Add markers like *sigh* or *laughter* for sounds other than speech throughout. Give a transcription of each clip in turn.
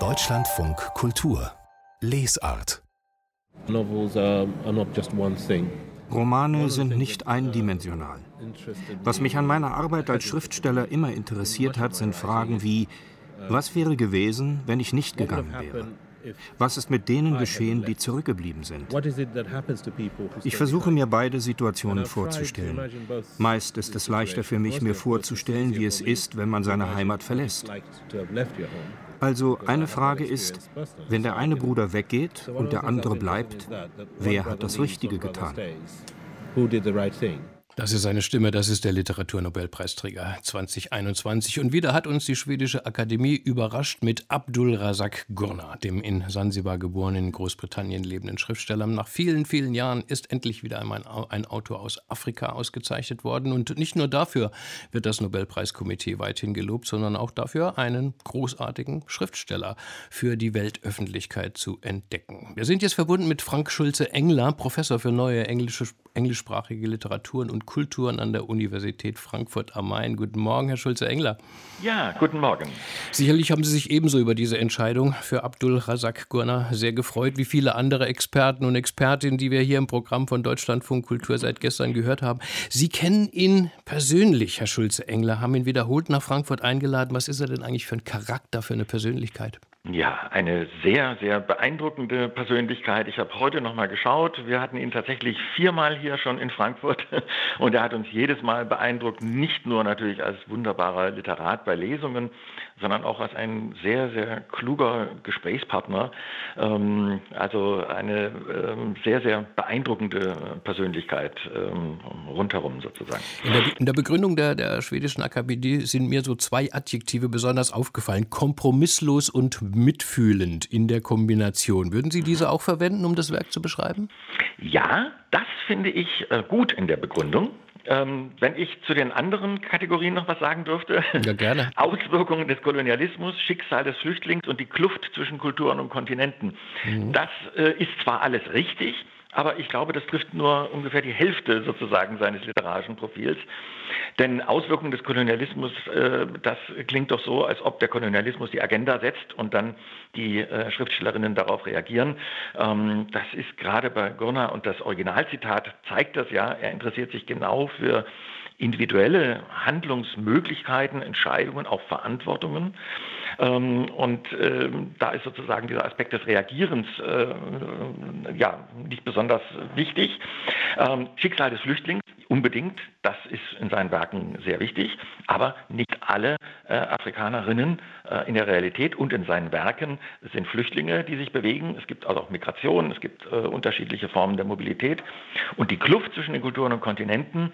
Deutschlandfunk Kultur Lesart Romane sind nicht eindimensional. Was mich an meiner Arbeit als Schriftsteller immer interessiert hat, sind Fragen wie, was wäre gewesen, wenn ich nicht gegangen wäre? Was ist mit denen geschehen, die zurückgeblieben sind? Ich versuche mir beide Situationen vorzustellen. Meist ist es leichter für mich, mir vorzustellen, wie es ist, wenn man seine Heimat verlässt. Also eine Frage ist, wenn der eine Bruder weggeht und der andere bleibt, wer hat das Richtige getan? Das ist seine Stimme, das ist der Literaturnobelpreisträger 2021. Und wieder hat uns die Schwedische Akademie überrascht mit Abdul Razak Gurna, dem in Sansibar geborenen, Großbritannien lebenden Schriftsteller. Nach vielen, vielen Jahren ist endlich wieder einmal ein Autor aus Afrika ausgezeichnet worden. Und nicht nur dafür wird das Nobelpreiskomitee weithin gelobt, sondern auch dafür, einen großartigen Schriftsteller für die Weltöffentlichkeit zu entdecken. Wir sind jetzt verbunden mit Frank Schulze-Engler, Professor für neue englische, englischsprachige Literaturen und Kulturen an der Universität Frankfurt am Main. Guten Morgen, Herr Schulze-Engler. Ja, guten Morgen. Sicherlich haben Sie sich ebenso über diese Entscheidung für Abdul Razak Gurna sehr gefreut, wie viele andere Experten und Expertinnen, die wir hier im Programm von Deutschlandfunk Kultur seit gestern gehört haben. Sie kennen ihn persönlich, Herr Schulze-Engler, haben ihn wiederholt nach Frankfurt eingeladen. Was ist er denn eigentlich für ein Charakter, für eine Persönlichkeit? Ja, eine sehr, sehr beeindruckende Persönlichkeit. Ich habe heute noch mal geschaut. Wir hatten ihn tatsächlich viermal hier schon in Frankfurt *laughs* und er hat uns jedes Mal beeindruckt. Nicht nur natürlich als wunderbarer Literat bei Lesungen, sondern auch als ein sehr, sehr kluger Gesprächspartner. Ähm, also eine ähm, sehr, sehr beeindruckende Persönlichkeit ähm, rundherum sozusagen. In der, in der Begründung der, der schwedischen Akademie sind mir so zwei Adjektive besonders aufgefallen. Kompromisslos und mitfühlend in der Kombination. Würden Sie diese auch verwenden, um das Werk zu beschreiben? Ja, das finde ich äh, gut in der Begründung. Ähm, wenn ich zu den anderen Kategorien noch was sagen dürfte. Ja, gerne. *laughs* Auswirkungen des Kolonialismus, Schicksal des Flüchtlings und die Kluft zwischen Kulturen und Kontinenten. Mhm. Das äh, ist zwar alles richtig, aber ich glaube, das trifft nur ungefähr die Hälfte sozusagen seines literarischen Profils. Denn Auswirkungen des Kolonialismus, äh, das klingt doch so, als ob der Kolonialismus die Agenda setzt und dann die äh, Schriftstellerinnen darauf reagieren. Ähm, das ist gerade bei Gurner und das Originalzitat zeigt das ja. Er interessiert sich genau für individuelle Handlungsmöglichkeiten, Entscheidungen, auch Verantwortungen. Ähm, und ähm, da ist sozusagen dieser Aspekt des Reagierens äh, ja nicht besonders wichtig. Ähm, Schicksal des Flüchtlings unbedingt, das ist in seinen Werken sehr wichtig, aber nicht alle äh, Afrikanerinnen äh, in der Realität und in seinen Werken sind Flüchtlinge, die sich bewegen. Es gibt also auch Migration, es gibt äh, unterschiedliche Formen der Mobilität und die Kluft zwischen den Kulturen und Kontinenten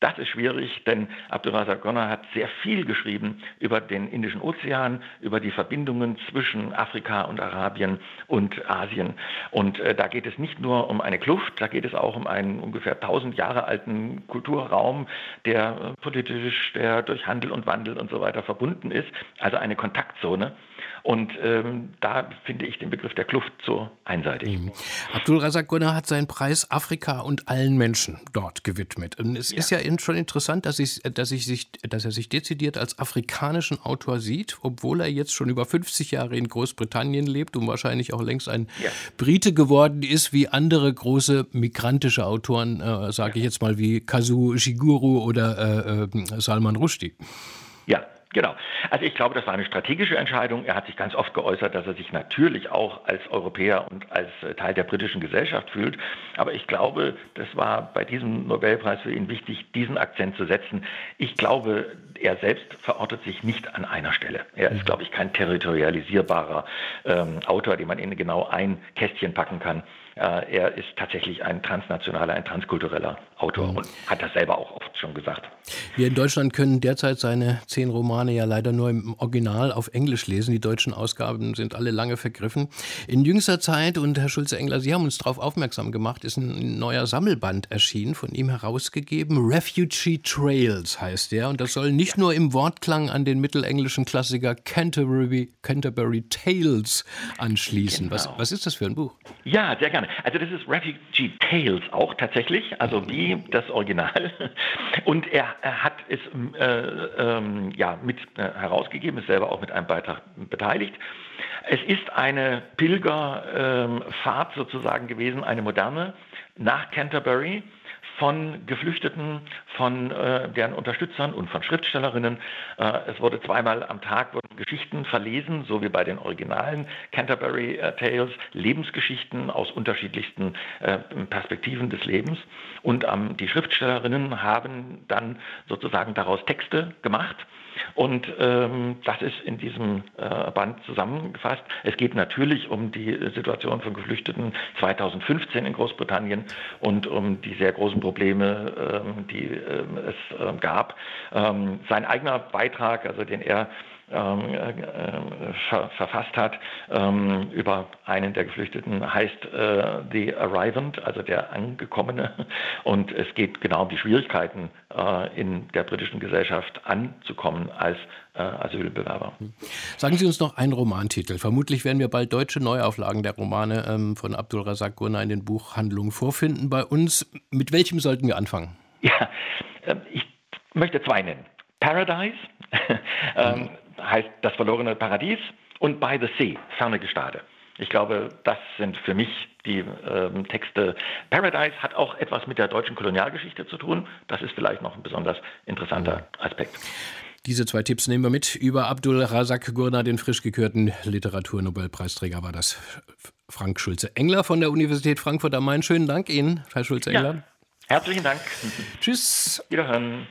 das ist schwierig, denn Abdulrazak Gonner hat sehr viel geschrieben über den Indischen Ozean, über die Verbindungen zwischen Afrika und Arabien und Asien. Und äh, da geht es nicht nur um eine Kluft, da geht es auch um einen ungefähr 1000 Jahre alten Kulturraum, der äh, politisch, der durch Handel und Wandel und so weiter verbunden ist, also eine Kontaktzone. Und ähm, da finde ich den Begriff der Kluft so einseitig. Mhm. Abdul Razak Gunnar hat seinen Preis Afrika und allen Menschen dort gewidmet. Und es ja. ist ja schon interessant, dass, ich, dass, ich sich, dass er sich dezidiert als afrikanischen Autor sieht, obwohl er jetzt schon über 50 Jahre in Großbritannien lebt und wahrscheinlich auch längst ein ja. Brite geworden ist, wie andere große migrantische Autoren, äh, sage ich jetzt mal, wie Kazu Shiguru oder äh, äh, Salman Rushdie. Ja, Genau. Also ich glaube, das war eine strategische Entscheidung. Er hat sich ganz oft geäußert, dass er sich natürlich auch als Europäer und als äh, Teil der britischen Gesellschaft fühlt. Aber ich glaube, das war bei diesem Nobelpreis für ihn wichtig, diesen Akzent zu setzen. Ich glaube, er selbst verortet sich nicht an einer Stelle. Er ist, mhm. glaube ich, kein territorialisierbarer ähm, Autor, den man in genau ein Kästchen packen kann. Äh, er ist tatsächlich ein transnationaler, ein transkultureller Autor mhm. und hat das selber auch oft schon gesagt. Wir in Deutschland können derzeit seine zehn Romane ja leider nur im Original auf Englisch lesen. Die deutschen Ausgaben sind alle lange vergriffen. In jüngster Zeit, und Herr Schulze-Engler, Sie haben uns darauf aufmerksam gemacht, ist ein neuer Sammelband erschienen, von ihm herausgegeben. Refugee Trails heißt der. Und das soll nicht nur im Wortklang an den mittelenglischen Klassiker Canterbury, Canterbury Tales anschließen. Genau. Was, was ist das für ein Buch? Ja, sehr gerne. Romane. Also das ist Refugee Tales auch tatsächlich, also wie das Original. Und er, er hat es äh, ähm, ja, mit äh, herausgegeben, ist selber auch mit einem Beitrag beteiligt. Es ist eine Pilgerfahrt ähm, sozusagen gewesen, eine moderne, nach Canterbury von Geflüchteten, von äh, deren Unterstützern und von Schriftstellerinnen. Äh, es wurde zweimal am Tag wurden Geschichten verlesen, so wie bei den originalen Canterbury äh, Tales, Lebensgeschichten aus unterschiedlichsten äh, Perspektiven des Lebens. Und ähm, die Schriftstellerinnen haben dann sozusagen daraus Texte gemacht und ähm, das ist in diesem äh, Band zusammengefasst. Es geht natürlich um die Situation von Geflüchteten 2015 in Großbritannien und um die sehr großen Probleme, ähm, die ähm, es äh, gab. Ähm, sein eigener Beitrag, also den er ähm, äh, ver verfasst hat ähm, über einen der Geflüchteten, heißt äh, The Arrivant, also der Angekommene. *laughs* Und es geht genau um die Schwierigkeiten äh, in der britischen Gesellschaft anzukommen als äh, Asylbewerber. Sagen Sie uns noch einen Romantitel. Vermutlich werden wir bald deutsche Neuauflagen der Romane ähm, von Abdul Razak Gurna in den Buchhandlungen vorfinden bei uns. Mit welchem sollten wir anfangen? Ja, ähm, ich möchte zwei nennen. Paradise. *laughs* ähm, heißt Das verlorene Paradies und By the Sea, ferne Gestade. Ich glaube, das sind für mich die ähm, Texte. Paradise hat auch etwas mit der deutschen Kolonialgeschichte zu tun. Das ist vielleicht noch ein besonders interessanter Aspekt. Diese zwei Tipps nehmen wir mit. Über Abdul Razak Gurna, den frisch gekürten Literaturnobelpreisträger, war das Frank Schulze-Engler von der Universität Frankfurt am Main. Schönen Dank Ihnen, Herr Schulze-Engler. Ja, herzlichen Dank. Tschüss. Wiederhören.